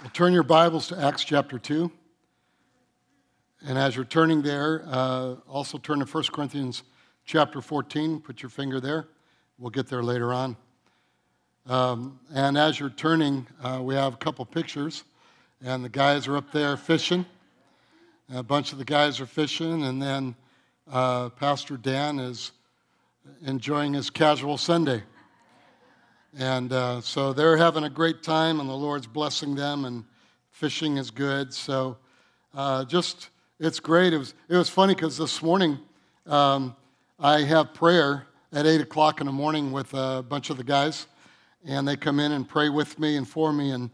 Well, turn your Bibles to Acts chapter 2. And as you're turning there, uh, also turn to 1 Corinthians chapter 14. Put your finger there. We'll get there later on. Um, and as you're turning, uh, we have a couple pictures. And the guys are up there fishing. A bunch of the guys are fishing. And then uh, Pastor Dan is enjoying his casual Sunday. And uh, so they're having a great time, and the Lord's blessing them, and fishing is good. So uh, just, it's great. It was, it was funny because this morning um, I have prayer at 8 o'clock in the morning with a bunch of the guys, and they come in and pray with me and for me. And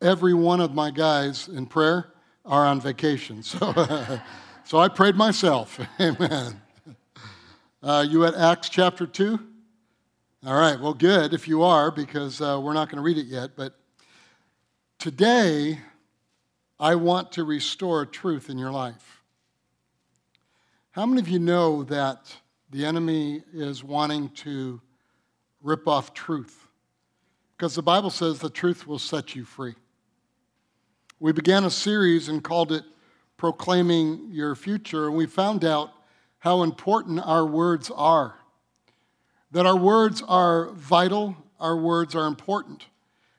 every one of my guys in prayer are on vacation. So, so I prayed myself. Amen. Uh, you at Acts chapter 2? All right, well, good if you are, because uh, we're not going to read it yet. But today, I want to restore truth in your life. How many of you know that the enemy is wanting to rip off truth? Because the Bible says the truth will set you free. We began a series and called it Proclaiming Your Future, and we found out how important our words are that our words are vital, our words are important.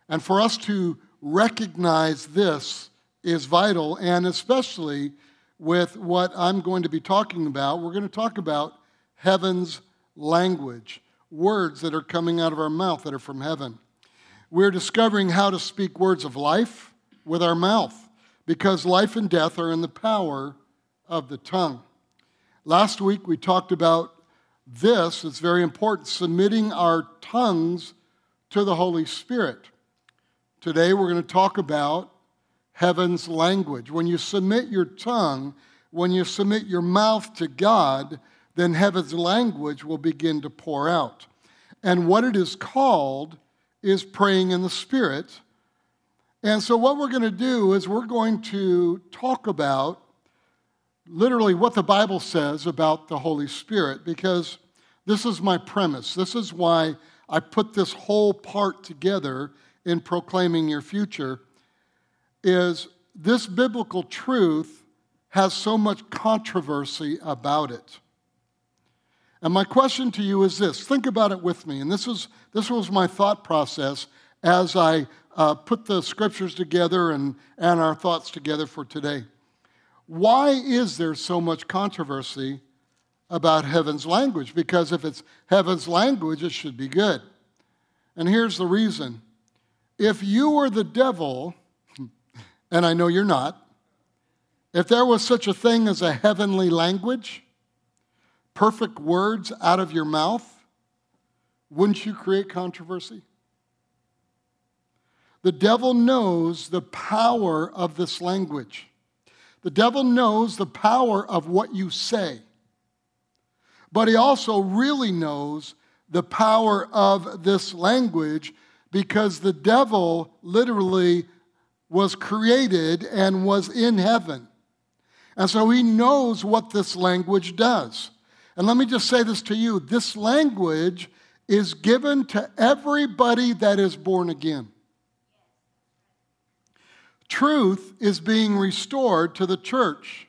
And for us to recognize this is vital, and especially with what I'm going to be talking about, we're going to talk about heaven's language, words that are coming out of our mouth that are from heaven. We're discovering how to speak words of life with our mouth because life and death are in the power of the tongue. Last week we talked about this is very important submitting our tongues to the Holy Spirit. Today we're going to talk about heaven's language. When you submit your tongue, when you submit your mouth to God, then heaven's language will begin to pour out. And what it is called is praying in the Spirit. And so, what we're going to do is we're going to talk about literally what the Bible says about the Holy Spirit because this is my premise. This is why I put this whole part together in proclaiming your future is this biblical truth has so much controversy about it. And my question to you is this think about it with me. And this, is, this was my thought process as I uh, put the scriptures together and, and our thoughts together for today. Why is there so much controversy about heaven's language? Because if it's heaven's language, it should be good. And here's the reason if you were the devil, and I know you're not, if there was such a thing as a heavenly language, perfect words out of your mouth, wouldn't you create controversy? The devil knows the power of this language. The devil knows the power of what you say. But he also really knows the power of this language because the devil literally was created and was in heaven. And so he knows what this language does. And let me just say this to you this language is given to everybody that is born again. Truth is being restored to the church.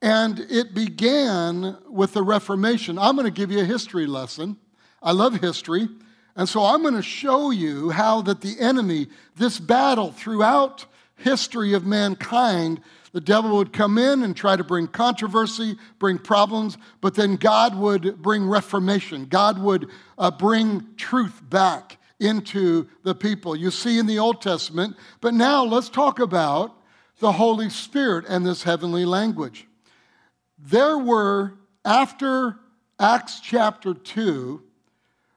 And it began with the Reformation. I'm going to give you a history lesson. I love history. And so I'm going to show you how that the enemy, this battle throughout history of mankind, the devil would come in and try to bring controversy, bring problems, but then God would bring reformation. God would uh, bring truth back into the people. You see in the Old Testament, but now let's talk about the Holy Spirit and this heavenly language. There were, after Acts chapter 2,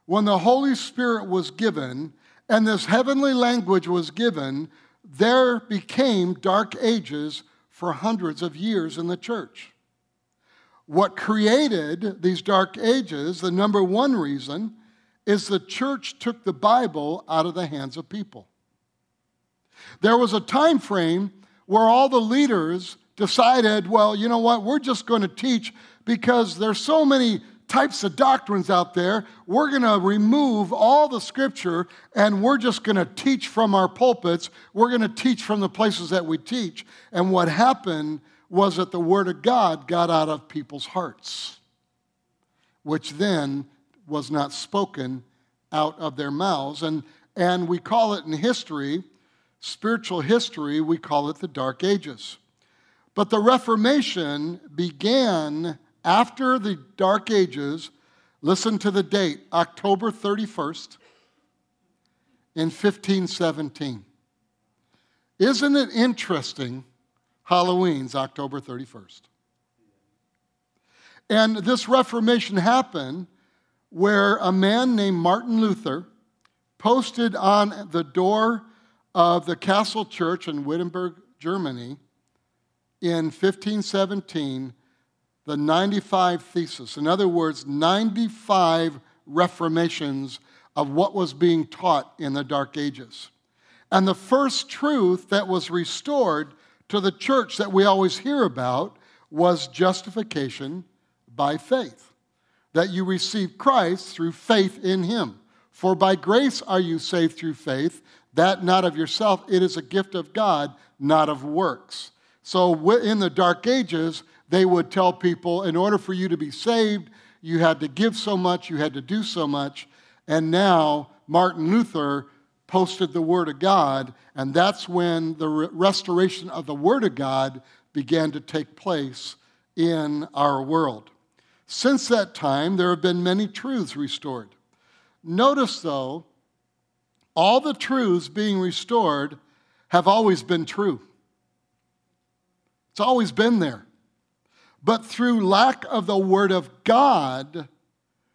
when the Holy Spirit was given and this heavenly language was given, there became dark ages for hundreds of years in the church. What created these dark ages, the number one reason, is the church took the Bible out of the hands of people. There was a time frame where all the leaders decided, well, you know what, we're just going to teach because there's so many types of doctrines out there. We're going to remove all the scripture and we're just going to teach from our pulpits. We're going to teach from the places that we teach. And what happened was that the Word of God got out of people's hearts, which then was not spoken out of their mouths. And, and we call it in history, spiritual history, we call it the Dark Ages. But the Reformation began after the Dark Ages, listen to the date, October 31st in 1517. Isn't it interesting? Halloween's October 31st. And this Reformation happened where a man named Martin Luther posted on the door of the Castle Church in Wittenberg, Germany, in 1517 the 95 Thesis. In other words, 95 reformations of what was being taught in the Dark Ages. And the first truth that was restored to the church that we always hear about was justification by faith. That you receive Christ through faith in Him. For by grace are you saved through faith, that not of yourself, it is a gift of God, not of works. So in the Dark Ages, they would tell people in order for you to be saved, you had to give so much, you had to do so much. And now Martin Luther posted the Word of God, and that's when the restoration of the Word of God began to take place in our world. Since that time, there have been many truths restored. Notice, though, all the truths being restored have always been true. It's always been there. But through lack of the Word of God,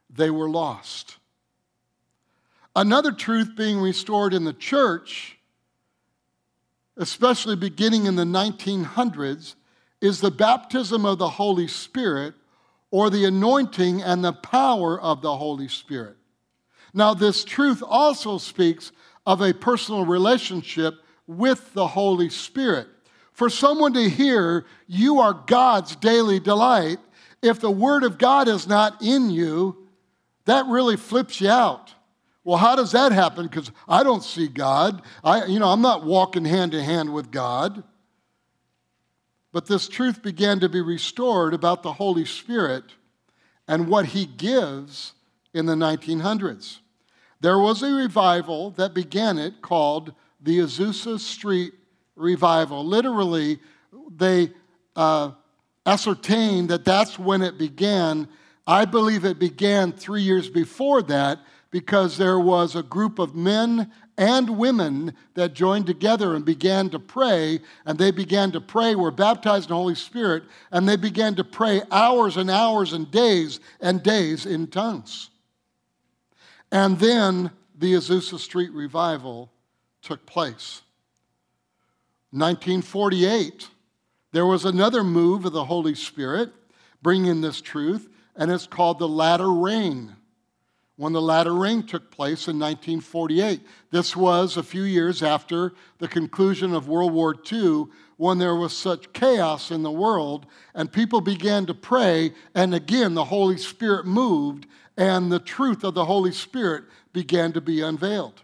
they were lost. Another truth being restored in the church, especially beginning in the 1900s, is the baptism of the Holy Spirit or the anointing and the power of the Holy Spirit. Now, this truth also speaks of a personal relationship with the Holy Spirit. For someone to hear, you are God's daily delight, if the Word of God is not in you, that really flips you out. Well, how does that happen? Because I don't see God. I, you know, I'm not walking hand in hand with God. But this truth began to be restored about the Holy Spirit and what He gives in the 1900s. There was a revival that began it called the Azusa Street revival. Literally, they uh, ascertained that that's when it began. I believe it began three years before that because there was a group of men and women that joined together and began to pray. And they began to pray, were baptized in the Holy Spirit, and they began to pray hours and hours and days and days in tongues. And then the Azusa Street revival took place. 1948, there was another move of the Holy Spirit bringing this truth, and it's called the latter rain. When the latter rain took place in 1948, this was a few years after the conclusion of World War II, when there was such chaos in the world, and people began to pray, and again the Holy Spirit moved, and the truth of the Holy Spirit began to be unveiled.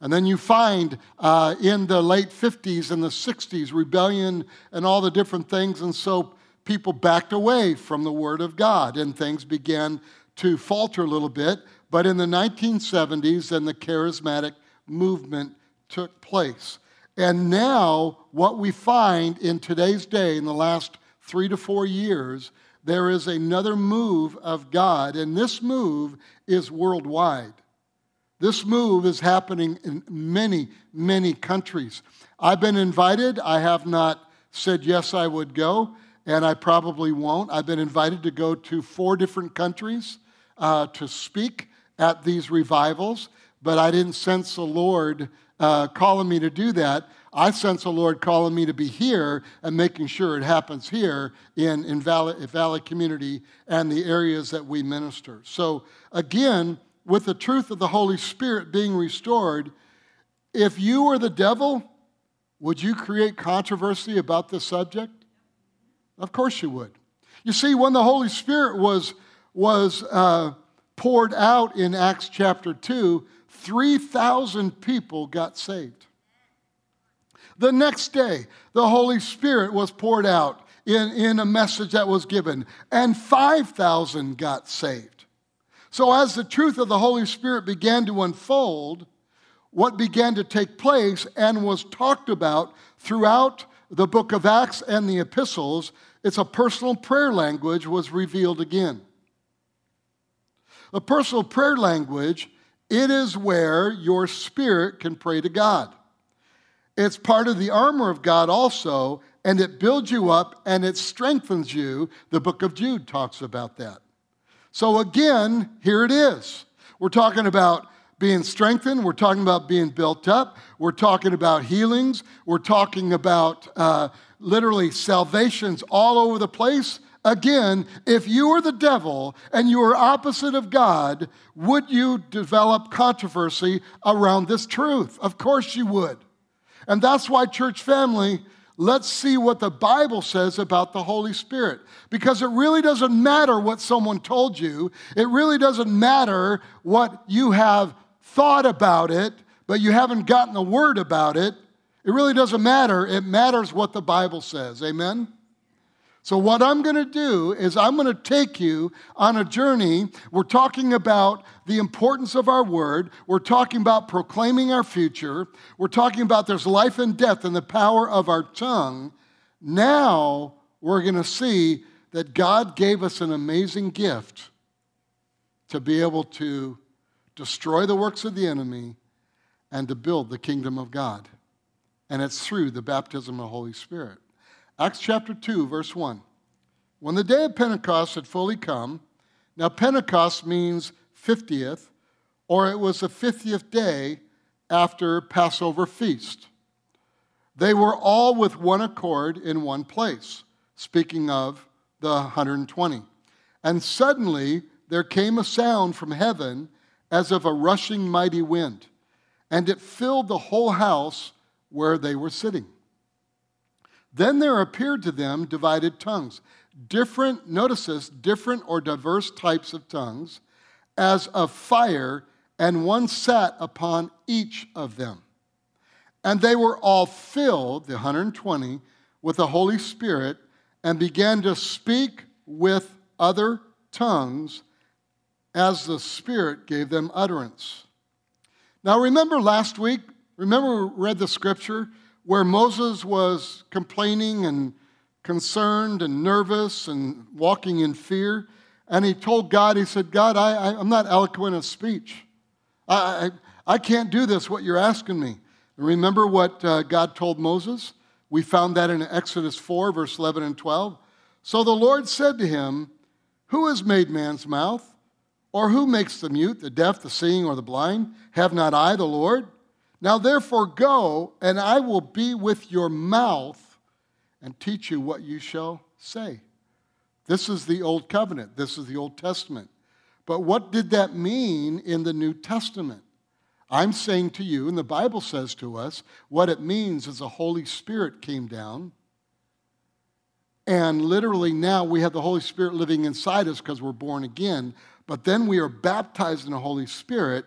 And then you find uh, in the late 50s and the 60s rebellion and all the different things. And so people backed away from the Word of God and things began to falter a little bit. But in the 1970s, then the charismatic movement took place. And now, what we find in today's day, in the last three to four years, there is another move of God. And this move is worldwide. This move is happening in many, many countries. I've been invited. I have not said yes, I would go, and I probably won't. I've been invited to go to four different countries uh, to speak at these revivals, but I didn't sense the Lord uh, calling me to do that. I sense the Lord calling me to be here and making sure it happens here in, in Valley, Valley Community and the areas that we minister. So, again, with the truth of the Holy Spirit being restored, if you were the devil, would you create controversy about this subject? Of course you would. You see, when the Holy Spirit was, was uh, poured out in Acts chapter 2, 3,000 people got saved. The next day, the Holy Spirit was poured out in, in a message that was given, and 5,000 got saved. So, as the truth of the Holy Spirit began to unfold, what began to take place and was talked about throughout the book of Acts and the epistles, it's a personal prayer language was revealed again. The personal prayer language, it is where your spirit can pray to God. It's part of the armor of God also, and it builds you up and it strengthens you. The book of Jude talks about that. So, again, here it is. We're talking about being strengthened. We're talking about being built up. We're talking about healings. We're talking about uh, literally salvations all over the place. Again, if you were the devil and you were opposite of God, would you develop controversy around this truth? Of course you would. And that's why, church family, let's see what the Bible says about the Holy Spirit. Because it really doesn't matter what someone told you, it really doesn't matter what you have thought about it, but you haven't gotten the word about it. It really doesn't matter. It matters what the Bible says. Amen? So, what I'm going to do is, I'm going to take you on a journey. We're talking about the importance of our word. We're talking about proclaiming our future. We're talking about there's life and death in the power of our tongue. Now, we're going to see that God gave us an amazing gift to be able to destroy the works of the enemy and to build the kingdom of God. And it's through the baptism of the Holy Spirit. Acts chapter 2, verse 1. When the day of Pentecost had fully come, now Pentecost means 50th, or it was the 50th day after Passover feast. They were all with one accord in one place, speaking of the 120. And suddenly there came a sound from heaven as of a rushing mighty wind, and it filled the whole house where they were sitting. Then there appeared to them divided tongues, different, notice this, different or diverse types of tongues, as of fire, and one sat upon each of them. And they were all filled, the 120, with the Holy Spirit, and began to speak with other tongues as the Spirit gave them utterance. Now, remember last week, remember we read the scripture where Moses was complaining and concerned and nervous and walking in fear. And he told God, he said, God, I, I, am not eloquent of speech. I, I, I, can't do this, what you're asking me. Remember what uh, God told Moses? We found that in Exodus 4, verse 11 and 12. So the Lord said to him, Who has made man's mouth? Or who makes the mute, the deaf, the seeing, or the blind? Have not I, the Lord? Now therefore go, and I will be with your mouth and teach you what you shall say. This is the Old Covenant, this is the Old Testament. But what did that mean in the New Testament? I'm saying to you, and the Bible says to us, what it means is the Holy Spirit came down. And literally now we have the Holy Spirit living inside us because we're born again. But then we are baptized in the Holy Spirit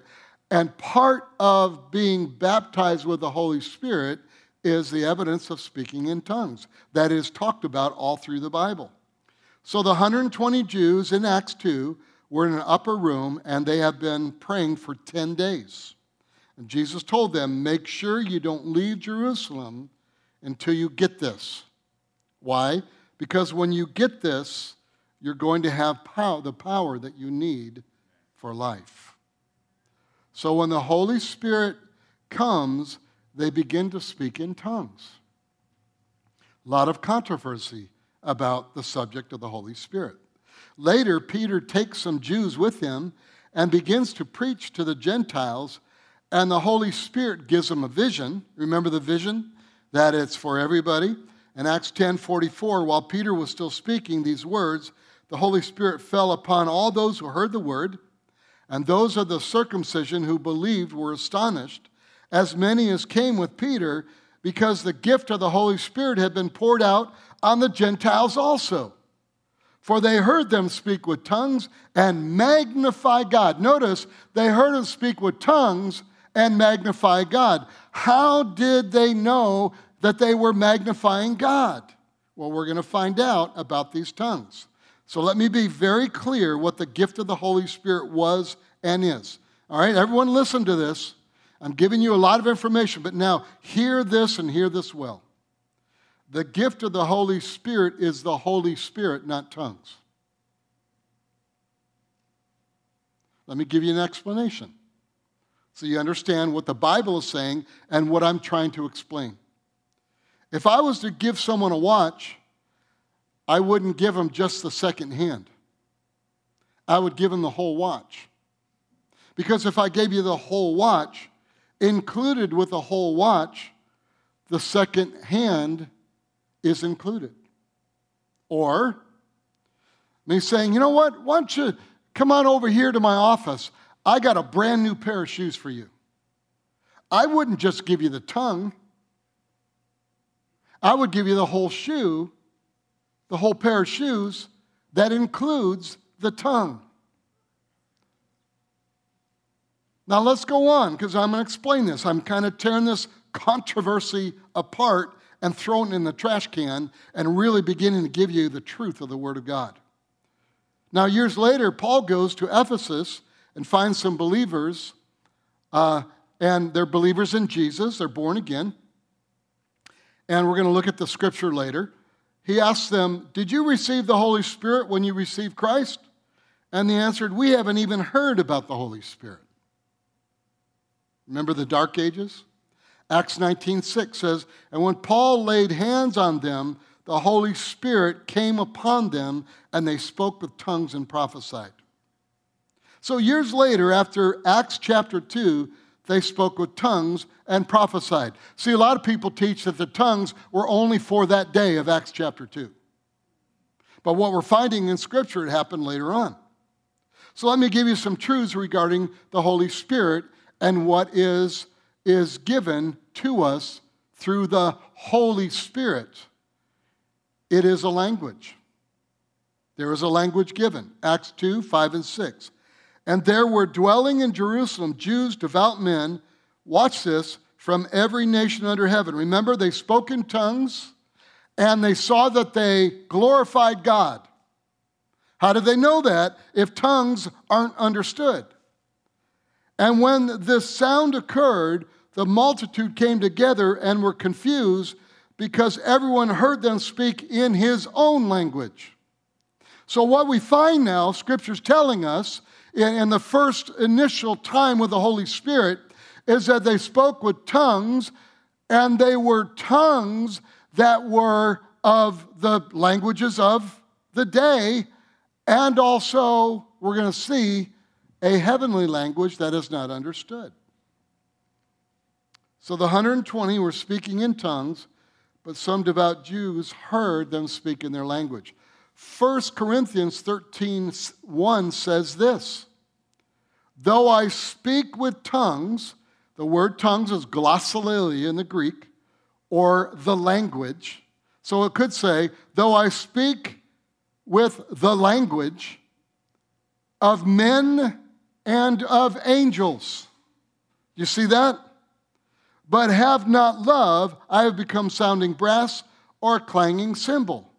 and part of being baptized with the Holy Spirit is the evidence of speaking in tongues. That is talked about all through the Bible. So the 120 Jews in Acts 2 were in an upper room and they have been praying for 10 days. And Jesus told them, Make sure you don't leave Jerusalem until you get this. Why? Because when you get this, you're going to have power, the power that you need for life. So when the Holy Spirit comes, they begin to speak in tongues. A lot of controversy about the subject of the Holy Spirit. Later, Peter takes some Jews with him and begins to preach to the Gentiles, and the Holy Spirit gives them a vision. Remember the vision? That it's for everybody. In Acts 10 44, while Peter was still speaking these words, the Holy Spirit fell upon all those who heard the word. And those of the circumcision who believed were astonished, as many as came with Peter, because the gift of the Holy Spirit had been poured out on the Gentiles also. For they heard them speak with tongues and magnify God. Notice, they heard them speak with tongues and magnify God. How did they know that they were magnifying God? Well, we're going to find out about these tongues. So let me be very clear what the gift of the Holy Spirit was and is. All right, everyone listen to this. I'm giving you a lot of information, but now hear this and hear this well. The gift of the Holy Spirit is the Holy Spirit, not tongues. Let me give you an explanation so you understand what the Bible is saying and what I'm trying to explain. If I was to give someone a watch, I wouldn't give him just the second hand. I would give him the whole watch. Because if I gave you the whole watch, included with the whole watch, the second hand is included. Or me saying, you know what, why don't you come on over here to my office? I got a brand new pair of shoes for you. I wouldn't just give you the tongue, I would give you the whole shoe, the whole pair of shoes that includes the tongue. Now let's go on because I'm going to explain this. I'm kind of tearing this controversy apart and throwing it in the trash can and really beginning to give you the truth of the Word of God. Now, years later, Paul goes to Ephesus and finds some believers, uh, and they're believers in Jesus, they're born again. And we're going to look at the scripture later. He asked them, Did you receive the Holy Spirit when you received Christ? And they answered, We haven't even heard about the Holy Spirit. Remember the dark ages? Acts 19:6 says, "And when Paul laid hands on them, the Holy Spirit came upon them, and they spoke with tongues and prophesied." So years later, after Acts chapter 2, they spoke with tongues and prophesied. See, a lot of people teach that the tongues were only for that day of Acts chapter 2. But what we're finding in Scripture, it happened later on. So let me give you some truths regarding the Holy Spirit and what is, is given to us through the Holy Spirit. It is a language. There is a language given. Acts 2 5 and 6. And there were dwelling in Jerusalem Jews, devout men, watch this, from every nation under heaven. Remember, they spoke in tongues and they saw that they glorified God. How did they know that if tongues aren't understood? And when this sound occurred, the multitude came together and were confused because everyone heard them speak in his own language. So, what we find now, Scripture's telling us, in, the first initial time with the Holy Spirit, is that they spoke with tongues, and they were tongues that were of the languages of the day, and also, we're going to see a heavenly language that is not understood. So the 120 were speaking in tongues, but some devout Jews heard them speak in their language. 1 Corinthians 13 1 says this Though I speak with tongues, the word tongues is glossolalia in the Greek, or the language. So it could say, though I speak with the language of men and of angels. You see that? But have not love, I have become sounding brass or clanging cymbal.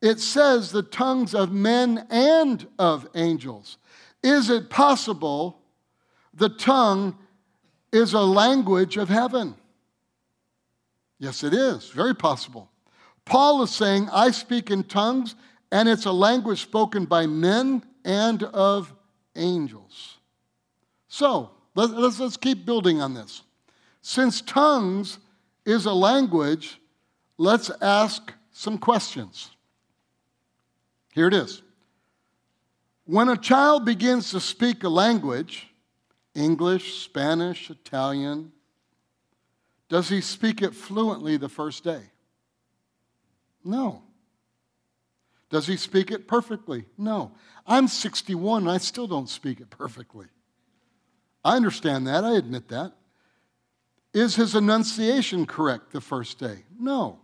It says the tongues of men and of angels. Is it possible the tongue is a language of heaven? Yes, it is. Very possible. Paul is saying, I speak in tongues, and it's a language spoken by men and of angels. So, let's, let's, keep building on this. Since tongues is a language, let's ask some questions. Here it is. When a child begins to speak a language, English, Spanish, Italian, does he speak it fluently the first day? No. Does he speak it perfectly? No. I'm 61 and I still don't speak it perfectly. I understand that, I admit that. Is his enunciation correct the first day? No.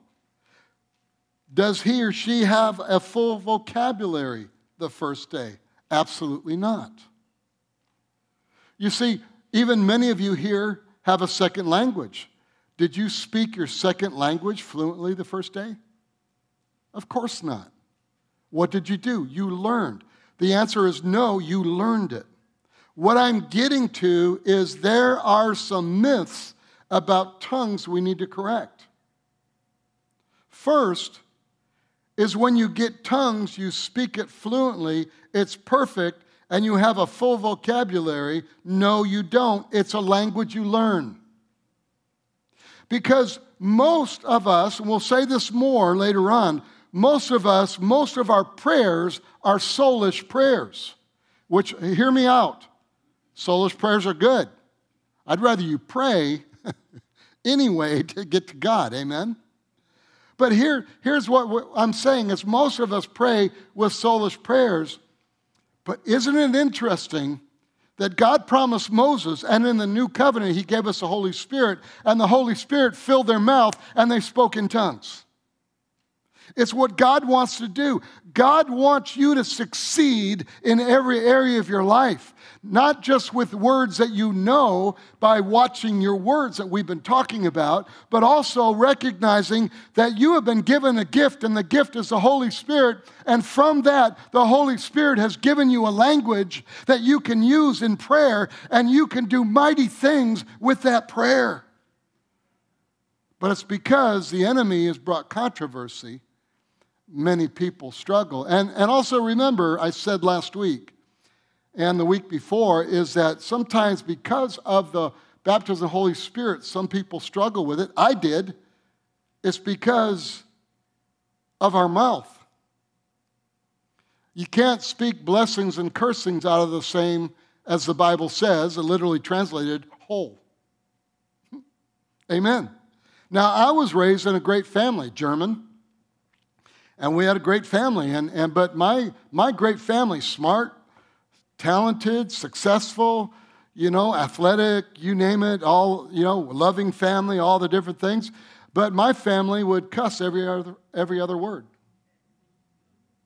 Does he or she have a full vocabulary the first day? Absolutely not. You see, even many of you here have a second language. Did you speak your second language fluently the first day? Of course not. What did you do? You learned. The answer is no, you learned it. What I'm getting to is there are some myths about tongues we need to correct. First, is when you get tongues, you speak it fluently, it's perfect, and you have a full vocabulary. No, you don't. It's a language you learn. Because most of us, and we'll say this more later on, most of us, most of our prayers are soulish prayers, which, hear me out, soulish prayers are good. I'd rather you pray anyway to get to God, amen? But here, here's what I'm saying is most of us pray with soulish prayers, but isn't it interesting that God promised Moses, and in the new covenant, he gave us the Holy Spirit, and the Holy Spirit filled their mouth and they spoke in tongues. It's what God wants to do. God wants you to succeed in every area of your life, not just with words that you know by watching your words that we've been talking about, but also recognizing that you have been given a gift, and the gift is the Holy Spirit. And from that, the Holy Spirit has given you a language that you can use in prayer, and you can do mighty things with that prayer. But it's because the enemy has brought controversy many people struggle. And, and also remember, I said last week and the week before, is that sometimes because of the baptism of the Holy Spirit, some people struggle with it. I did. It's because of our mouth. You can't speak blessings and cursings out of the same, as the Bible says, literally translated, hole. Amen. Now, I was raised in a great family, German and we had a great family. And, and but my my great family, smart, talented, successful, you know, athletic, you name it, all you know, loving family, all the different things. But my family would cuss every other every other word.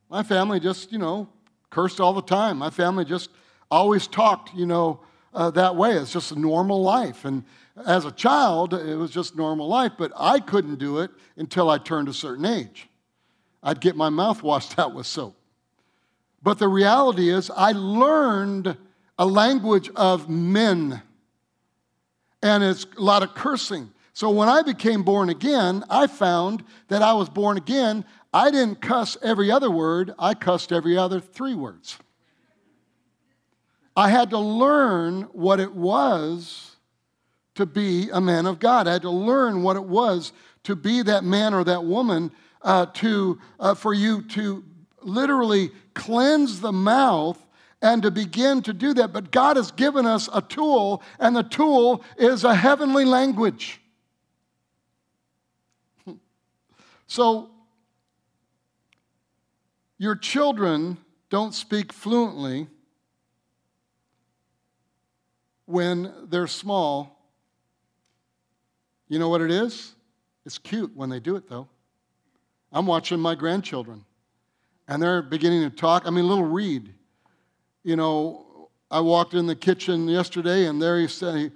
My family just, you know, cursed all the time. My family just always talked, you know, uh, that way. It's just a normal life. And as a child, it was just normal life, but I couldn't do it until I turned a certain age. I'd get my mouth washed out with soap. But the reality is, I learned a language of men, and it's a lot of cursing. So when I became born again, I found that I was born again. I didn't cuss every other word, I cussed every other three words. I had to learn what it was to be a man of God. I had to learn what it was to be that man or that woman uh, to, uh, for you to literally cleanse the mouth and to begin to do that. But God has given us a tool, and the tool is a heavenly language. So, your children don't speak fluently when they're small. You know what it is? It's cute when they do it, though. I'm watching my grandchildren, and they're beginning to talk. I mean, little Reed, you know, I walked in the kitchen yesterday, and there he said he,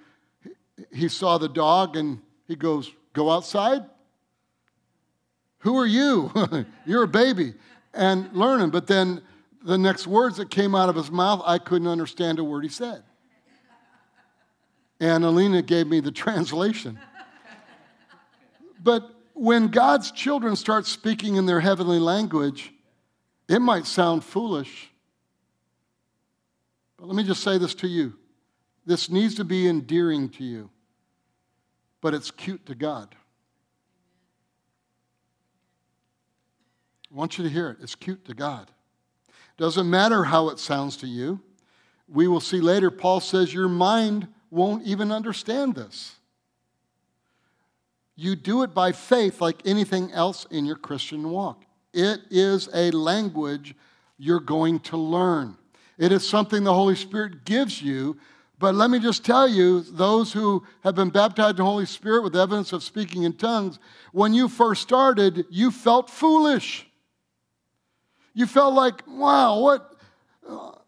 he saw the dog, and he goes, "Go outside." Who are you? You're a baby, and learning. But then the next words that came out of his mouth, I couldn't understand a word he said. And Alina gave me the translation. But when God's children start speaking in their heavenly language, it might sound foolish. But let me just say this to you this needs to be endearing to you, but it's cute to God. I want you to hear it. It's cute to God. Doesn't matter how it sounds to you. We will see later, Paul says your mind won't even understand this. You do it by faith like anything else in your Christian walk. It is a language you're going to learn. It is something the Holy Spirit gives you, But let me just tell you, those who have been baptized in the Holy Spirit with evidence of speaking in tongues, when you first started, you felt foolish. You felt like, wow, what?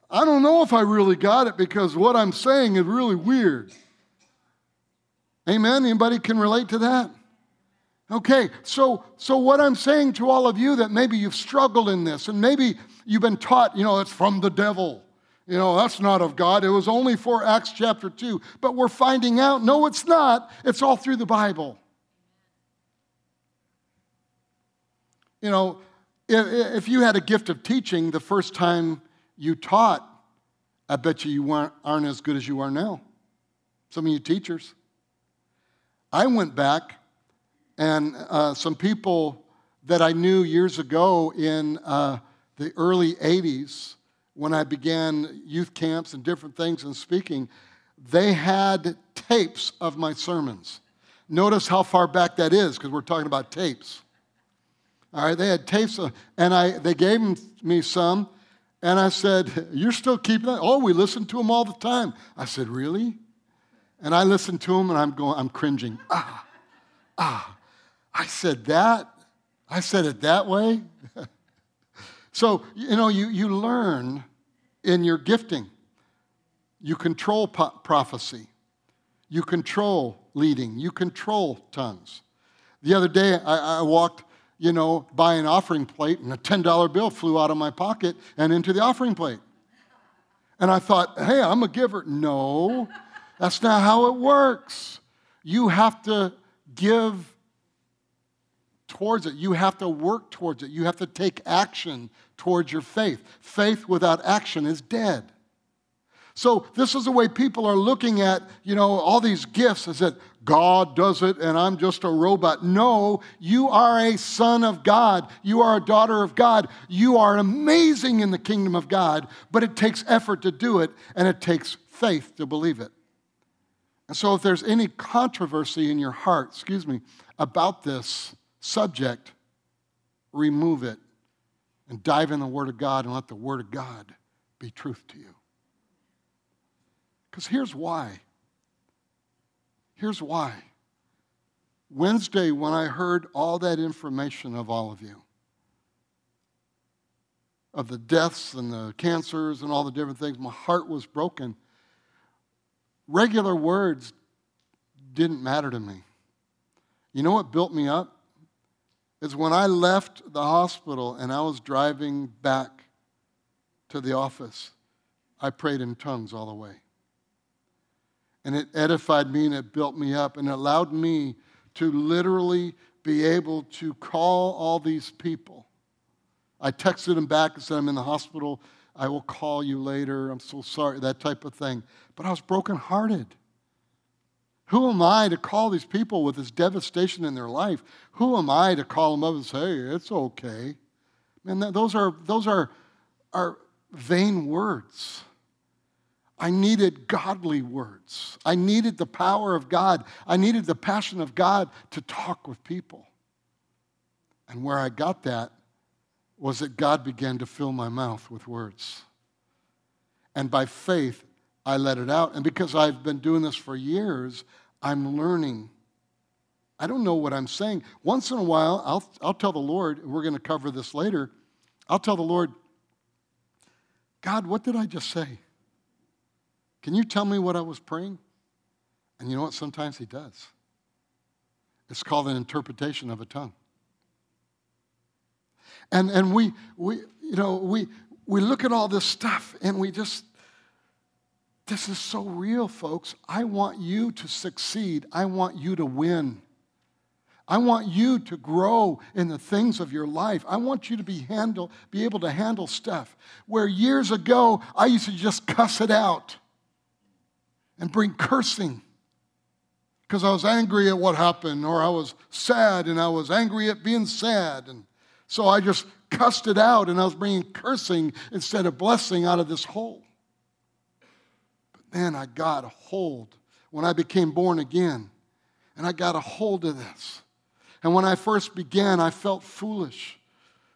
I don't know if I really got it because what I'm saying is really weird. Amen? Anybody can relate to that? Okay, so, so what I'm saying to all of you that maybe you've struggled in this and maybe you've been taught, you know, it's from the devil. You know, that's not of God. It was only for Acts chapter 2. But we're finding out, no, it's not. It's all through the Bible. You know, if, if you had a gift of teaching the first time you taught, I bet you you weren't, aren't as good as you are now. Some of you teachers. I went back, and uh, some people that I knew years ago in uh, the early 80s, when I began youth camps and different things and speaking, they had tapes of my sermons. Notice how far back that is, because we're talking about tapes. All right, they had tapes, of, and I, they gave me some, and I said, You're still keeping it? Oh, we listen to them all the time. I said, Really? And I listened to them, and I'm going, I'm cringing. Ah, ah. I said that? I said it that way? So, you know, you, you learn in your gifting. You control po- prophecy, you control leading, you control tongues. The other day, I, I walked, you know, by an offering plate, and a $10 bill flew out of my pocket and into the offering plate. And I thought, hey, I'm a giver. No, that's not how it works. You have to give towards it. You have to work towards it. You have to take action towards your faith. Faith without action is dead. So this is the way people are looking at, you know, all these gifts is that God does it and I'm just a robot. No, you are a son of God. You are a daughter of God. You are amazing in the kingdom of God, but it takes effort to do it and it takes faith to believe it. And so if there's any controversy in your heart, excuse me, about this subject, remove it and dive in the Word of God and let the Word of God be truth to you. Because here's why. Here's why. Wednesday, when I heard all that information of all of you, of the deaths and the cancers and all the different things, my heart was broken. Regular words didn't matter to me. You know what built me up? Is when I left the hospital and I was driving back to the office, I prayed in tongues all the way. And it edified me and it built me up and it allowed me to literally be able to call all these people. I texted them back and said, I'm in the hospital. I will call you later. I'm so sorry, that type of thing. But I was brokenhearted. Who am I to call these people with this devastation in their life? Who am I to call them up and say, hey, it's okay? Man, those are, those are, are vain words. I needed godly words. I needed the power of God. I needed the passion of God to talk with people. And where I got that was that God began to fill my mouth with words. And by faith, I let it out. And because I've been doing this for years, I'm learning. I don't know what I'm saying. Once in a while, I'll, I'll tell the Lord, we're going to cover this later. I'll tell the Lord, God, what did I just say? Can you tell me what I was praying? And you know what? Sometimes He does. It's called an interpretation of a tongue. And, and we, we, you know, we, we look at all this stuff and we just, this is so real, folks. I want you to succeed. I want you to win. I want you to grow in the things of your life. I want you to be handle, be able to handle stuff where years ago I used to just cuss it out and bring cursing because I was angry at what happened, or I was sad and I was angry at being sad. And so I just cussed it out and I was bringing cursing instead of blessing out of this hole man, I got a hold when I became born again. And I got a hold of this. And when I first began, I felt foolish.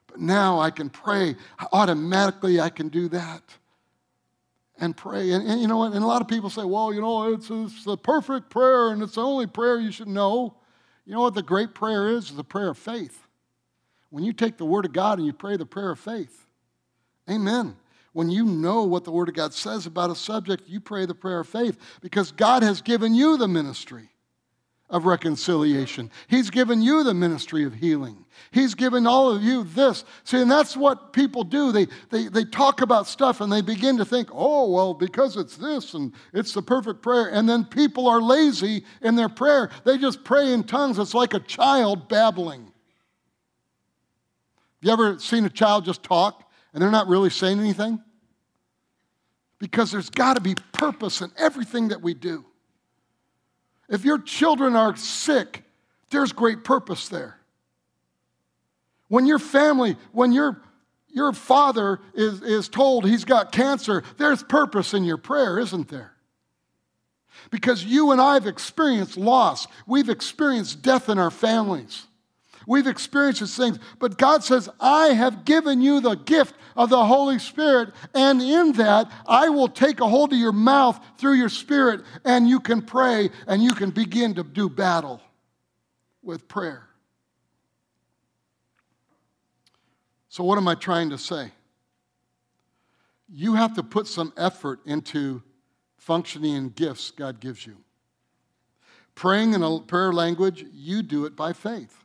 But now I can pray. Automatically, I can do that. and pray. And, and, you know what? And a lot of people say, well, you know, it's, it's the perfect prayer and it's the only prayer you should know. You know what the great prayer is? It's the prayer of faith. When you take the Word of God and you pray the prayer of faith, amen. When you know what the Word of God says about a subject, you pray the prayer of faith because God has given you the ministry of reconciliation. He's given you the ministry of healing. He's given all of you this. See, and that's what people do. They, they, they talk about stuff and they begin to think, oh, well, because it's this and it's the perfect prayer. And then people are lazy in their prayer. They just pray in tongues. It's like a child babbling. Have you ever seen a child just talk and they're not really saying anything? Because there's got to be purpose in everything that we do. If your children are sick, there's great purpose there. When your family, when your, your father is, is told he's got cancer, there's purpose in your prayer, isn't there? Because you and I have experienced loss. We've experienced death in our families. We've experienced these things. But God says, I have given you the gift of the Holy Spirit, and in that, I will take a hold of your mouth through your spirit, and you can pray and you can begin to do battle with prayer. So, what am I trying to say? You have to put some effort into functioning in gifts God gives you. Praying in a prayer language, you do it by faith.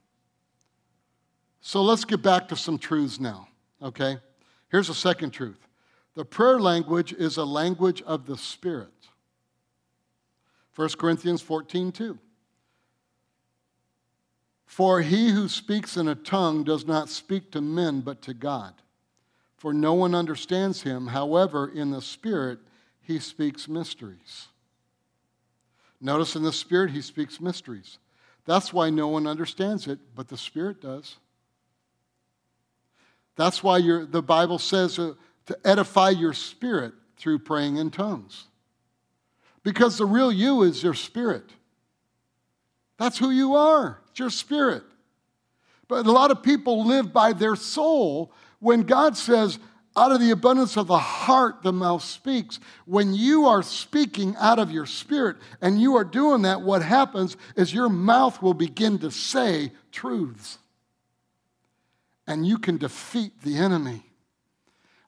So let's get back to some truths now, okay? Here's a second truth the prayer language is a language of the Spirit. 1 Corinthians 14 2. For he who speaks in a tongue does not speak to men but to God. For no one understands him. However, in the Spirit, he speaks mysteries. Notice in the Spirit, he speaks mysteries. That's why no one understands it, but the Spirit does. That's why the Bible says uh, to edify your spirit through praying in tongues. Because the real you is your spirit. That's who you are, it's your spirit. But a lot of people live by their soul when God says, out of the abundance of the heart, the mouth speaks. When you are speaking out of your spirit and you are doing that, what happens is your mouth will begin to say truths and you can defeat the enemy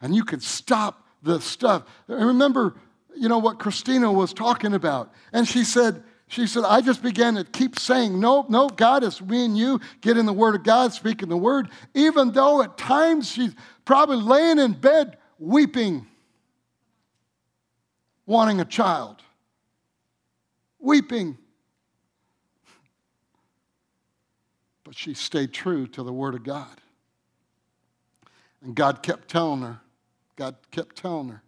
and you can stop the stuff. Remember, you know, what Christina was talking about. And she said, she said, I just began to keep saying, no, no, God, it's me and you. Get in the Word of God, speaking the Word. Even though at times she's probably laying in bed weeping, wanting a child. Weeping. But she stayed true to the Word of God. And God kept telling her, God kept telling her.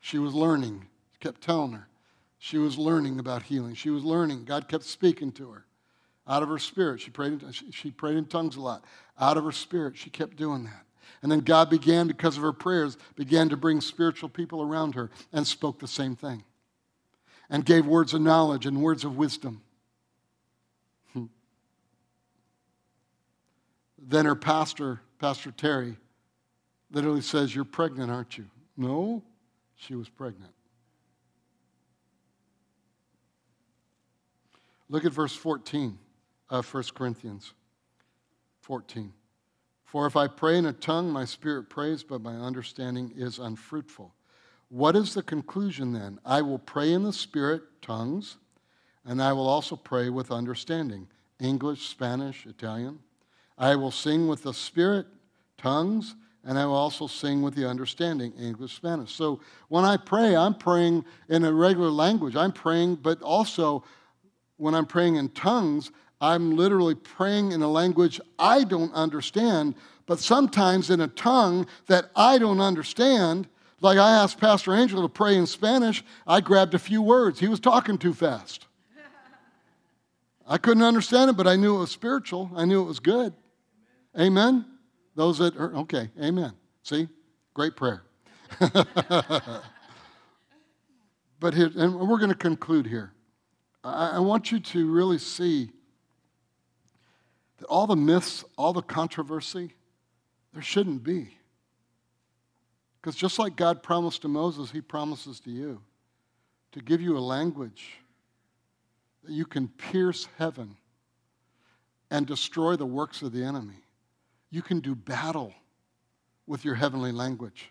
She was learning, kept telling her. She was learning about healing. She was learning. God kept speaking to her out of her spirit. She prayed, in, she, she prayed in tongues a lot. Out of her spirit, she kept doing that. And then God began, because of her prayers, began to bring spiritual people around her and spoke the same thing and gave words of knowledge and words of wisdom. Hmm. Then her pastor, Pastor Terry, literally says, You're pregnant, aren't you? No, she was pregnant. Look at verse 14 of 1 Corinthians 14. For if I pray in a tongue, my spirit prays, but my understanding is unfruitful. What is the conclusion then? I will pray in the spirit, tongues, and I will also pray with understanding English, Spanish, Italian. I will sing with the spirit, tongues, and I will also sing with the understanding English, Spanish. So when I pray, I'm praying in a regular language. I'm praying, but also when I'm praying in tongues, I'm literally praying in a language I don't understand, but sometimes in a tongue that I don't understand. Like I asked Pastor Angel to pray in Spanish, I grabbed a few words. He was talking too fast. I couldn't understand it, but I knew it was spiritual. I knew it was good. Amen. Those that are, okay, amen. See? Great prayer. but here, and we're going to conclude here. I, I want you to really see that all the myths, all the controversy, there shouldn't be. Because just like God promised to Moses, he promises to you to give you a language that you can pierce heaven and destroy the works of the enemy. You can do battle with your heavenly language.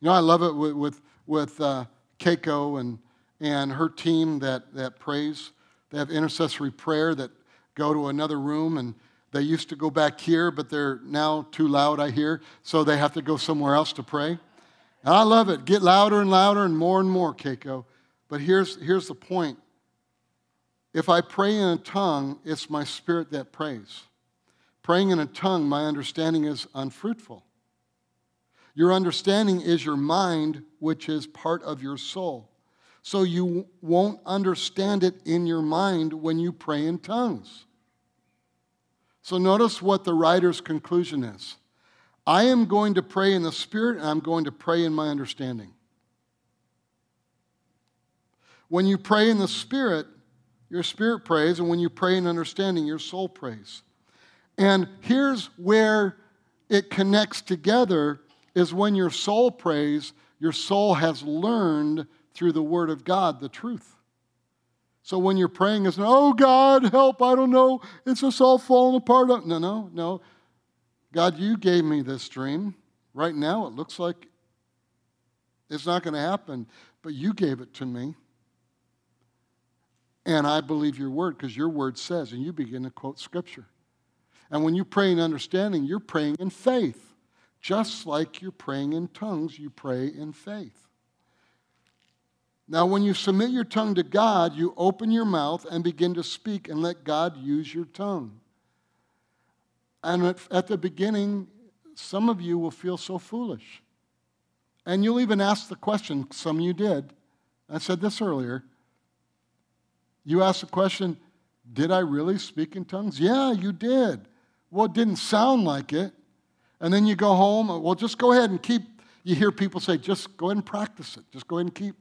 You know, I love it with, with, with uh, Keiko and, and her team that, that prays. They have intercessory prayer that go to another room and they used to go back here, but they're now too loud, I hear, so they have to go somewhere else to pray. And I love it. Get louder and louder and more and more, Keiko. But here's, here's the point if I pray in a tongue, it's my spirit that prays. Praying in a tongue, my understanding is unfruitful. Your understanding is your mind, which is part of your soul. So you won't understand it in your mind when you pray in tongues. So notice what the writer's conclusion is I am going to pray in the Spirit, and I'm going to pray in my understanding. When you pray in the Spirit, your spirit prays, and when you pray in understanding, your soul prays. And here's where it connects together is when your soul prays, your soul has learned through the Word of God the truth. So when you're praying, it's oh God, help, I don't know, it's just all falling apart. No, no, no. God, you gave me this dream. Right now, it looks like it's not going to happen, but you gave it to me. And I believe your word because your word says, and you begin to quote scripture. And when you pray in understanding, you're praying in faith. Just like you're praying in tongues, you pray in faith. Now, when you submit your tongue to God, you open your mouth and begin to speak and let God use your tongue. And at, the beginning, some of you will feel so foolish. And you'll even ask the question, some of you did. I said this earlier. You asked the question, Did I really speak in tongues? Yeah, you did. Well, it didn't sound like it. And then you go home, well, just go ahead and keep. You hear people say, just go ahead and practice it. Just go ahead and keep.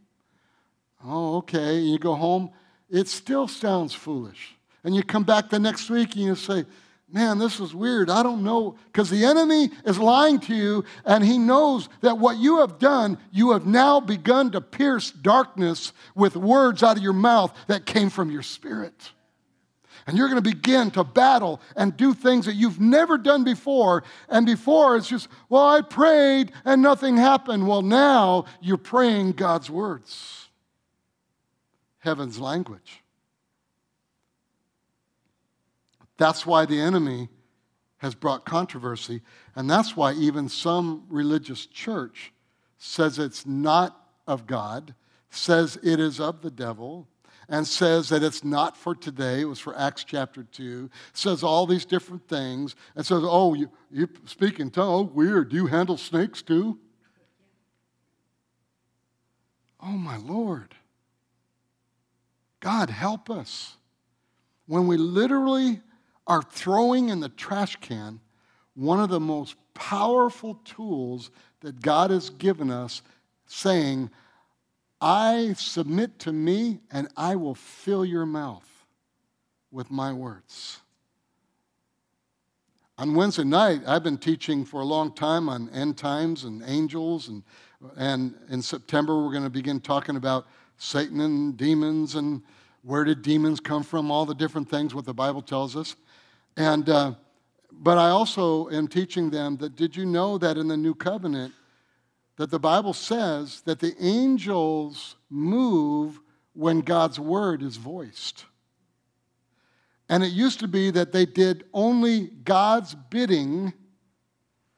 Oh, okay. And you go home, it still sounds foolish. And you come back the next week and you say, man, this is weird. I don't know. Because the enemy is lying to you, and he knows that what you have done, you have now begun to pierce darkness with words out of your mouth that came from your spirit. And you're going to begin to battle and do things that you've never done before. And before it's just, well, I prayed and nothing happened. Well, now you're praying God's words, heaven's language. That's why the enemy has brought controversy. And that's why even some religious church says it's not of God, says it is of the devil and says that it's not for today. It was for Acts chapter 2. Says all these different things and says, oh, you, you speak in tongues. Oh, weird. Do you handle snakes too? Oh, my Lord. God, help us. When we literally are throwing in the trash can one of the most powerful tools that God has given us, saying, I submit to me, and I will fill your mouth with my words. On Wednesday night, I've been teaching for a long time on end times and angels, and, and in September, we're going to begin talking about Satan and demons and where did demons come from, all the different things, what the Bible tells us. And, uh, but I also am teaching them that did you know that in the new covenant, that the Bible says that the angels move when God's word is voiced. And it used to be that they did only God's bidding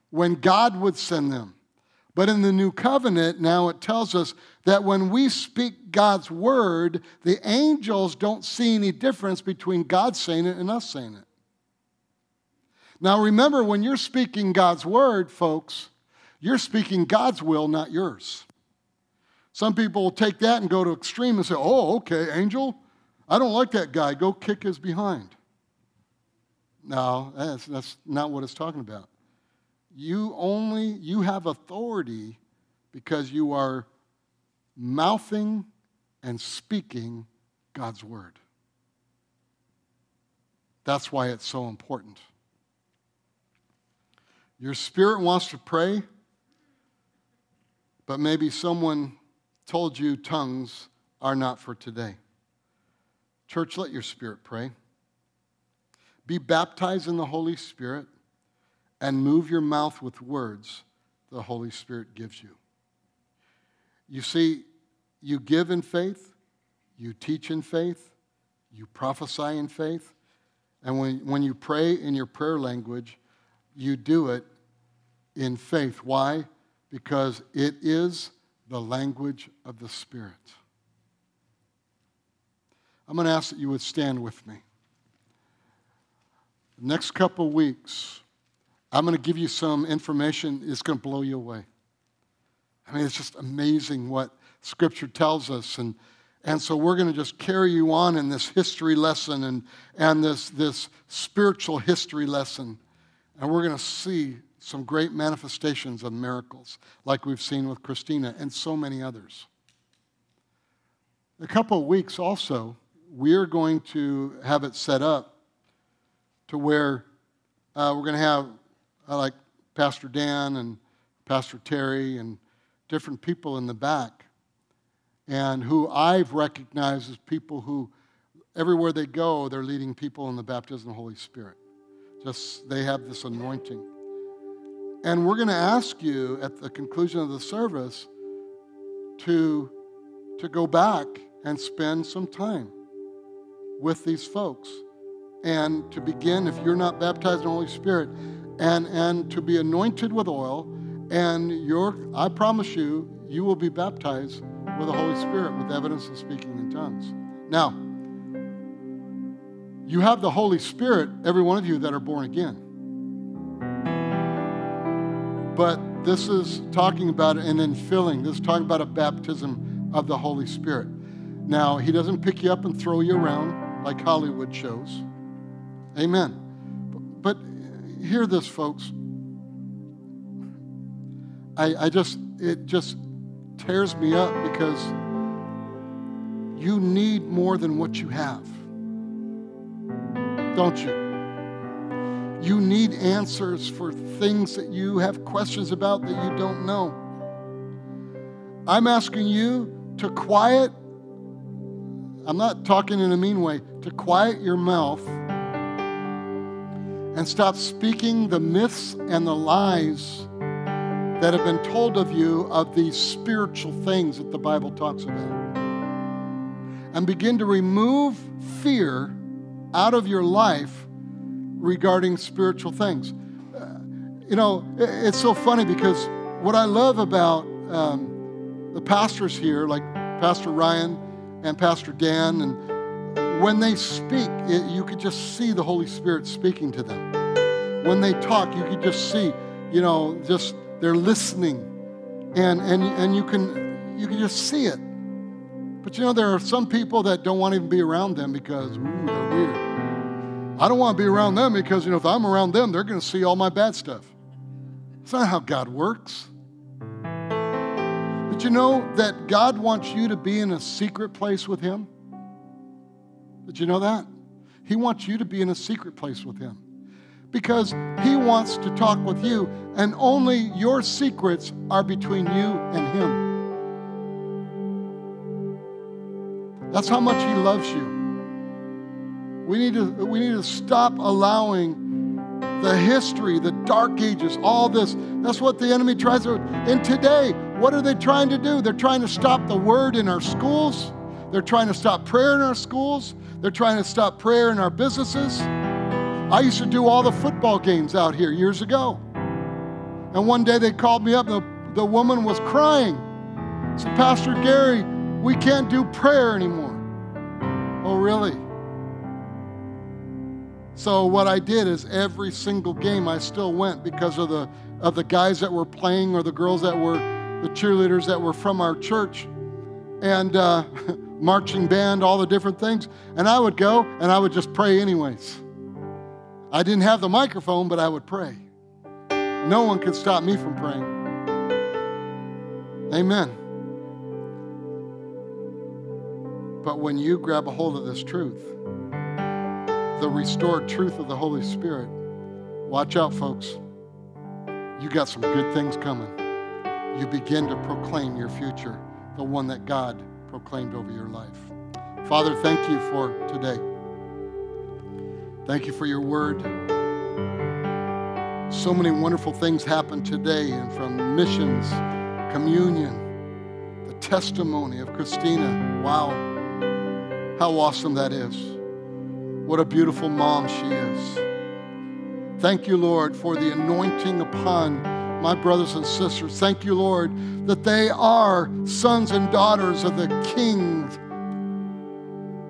when God would send them. But in the new covenant, now it tells us that when we speak God's word, the angels don't see any difference between God saying it and us saying it. Now remember, when you're speaking God's word, folks, you're speaking God's will, not yours. Some people will take that and go to extreme and say, oh, okay, angel, I don't like that guy. Go kick his behind. No, that's, that's not what it's talking about. You only, you have authority because you are mouthing and speaking God's word. That's why it's so important. Your spirit wants to pray, but maybe someone told you tongues are not for today. Church, let your spirit pray. Be baptized in the Holy Spirit and move your mouth with words the Holy Spirit gives you. You see, you give in faith, you teach in faith, you prophesy in faith, and when, when you pray in your prayer language, you do it in faith. Why? Because it is the language of the Spirit. I'm going to ask that you would stand with me. The next couple weeks, I'm going to give you some information that's going to blow you away. I mean, it's just amazing what Scripture tells us. And, and so we're going to just carry you on in this history lesson and, and this, this spiritual history lesson. And we're going to see some great manifestations of miracles, like we've seen with Christina and so many others. A couple of weeks also, we're going to have it set up to where uh, we're going to have uh, like Pastor Dan and Pastor Terry and different people in the back, and who I've recognized as people who, everywhere they go, they're leading people in the baptism of the Holy Spirit. Just they have this anointing. And we're going to ask you at the conclusion of the service to, to go back and spend some time with these folks and to begin, if you're not baptized in the Holy Spirit, and, and to be anointed with oil. And your, I promise you, you will be baptized with the Holy Spirit with evidence of speaking in tongues. Now, you have the Holy Spirit, every one of you that are born again. But this is talking about an infilling. This is talking about a baptism of the Holy Spirit. Now, He doesn't pick you up and throw you around like Hollywood shows. Amen. But hear this, folks. I, I just, it just tears me up because you need more than what you have. Don't you? You need answers for things that you have questions about that you don't know. I'm asking you to quiet, I'm not talking in a mean way, to quiet your mouth and stop speaking the myths and the lies that have been told of you of these spiritual things that the Bible talks about. And begin to remove fear out of your life regarding spiritual things. Uh, you know, it's so funny because what I love about um, the pastors here, like Pastor Ryan and Pastor Dan, and when they speak, it, you could just see the Holy Spirit speaking to them. When they talk, you could just see, you know, just they're listening, and and and you can you can just see it. But you know, there are some people that don't want to even be around them because ooh, they're weird. I don't want to be around them because, you know, if I'm around them, they're going to see all my bad stuff. It's not how God works. But you know that God wants you to be in a secret place with Him? Did you know that? He wants you to be in a secret place with Him because He wants to talk with you, and only your secrets are between you and Him. That's how much He loves you. We need to, we need to stop allowing the history, the dark ages, all this. That's what the enemy tries to. And today, what are they trying to do? They're trying to stop the word in our schools. They're trying to stop prayer in our schools. They're trying to stop prayer in our businesses. I used to do all the football games out here years ago. And one day they called me up, the, the woman was crying. Said, Pastor Gary, we can't do prayer anymore. Oh, really? So what I did is every single game I still went because of the of the guys that were playing or the girls that were the cheerleaders that were from our church and uh, marching band, all the different things. And I would go and I would just pray anyways. I didn't have the microphone, but I would pray. No one could stop me from praying. Amen. But when you grab a hold of this truth, the restored truth of the Holy Spirit, watch out, folks. You got some good things coming. you begin to proclaim your future, the one that God proclaimed over your life. Father, thank you for today. Thank you for your word. So many wonderful things happened today, and from missions, communion, the testimony of Christina. Wow, how awesome that is. What a beautiful mom she is. Thank you, Lord, for the anointing upon my brothers and sisters. Thank you, Lord, that they are sons and daughters of the King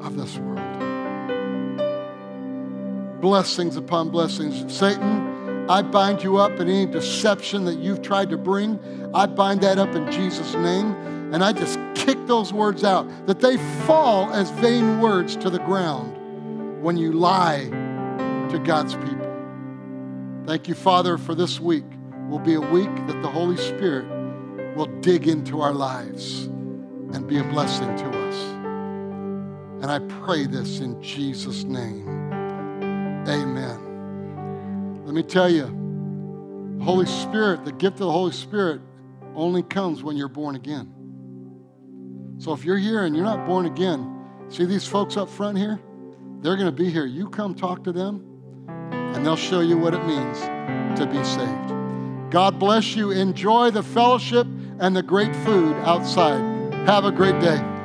of this world. Blessings upon blessings. Satan, I bind you up in any deception that you've tried to bring. I bind that up in Jesus' name. And I just kick those words out, that they fall as vain words to the ground when you lie to God's people. Thank you, Father, for this week will be a week that the Holy Spirit will dig into our lives and be a blessing to us. And I pray this in Jesus' name. Amen. Let me tell you, the Holy Spirit, the gift of the Holy Spirit, only comes when you're born again. So if you're here and you're not born again, see these folks up front here? They're going to be here. You come talk to them, and they'll show you what it means to be saved. God bless you. Enjoy the fellowship and the great food outside. Have a great day.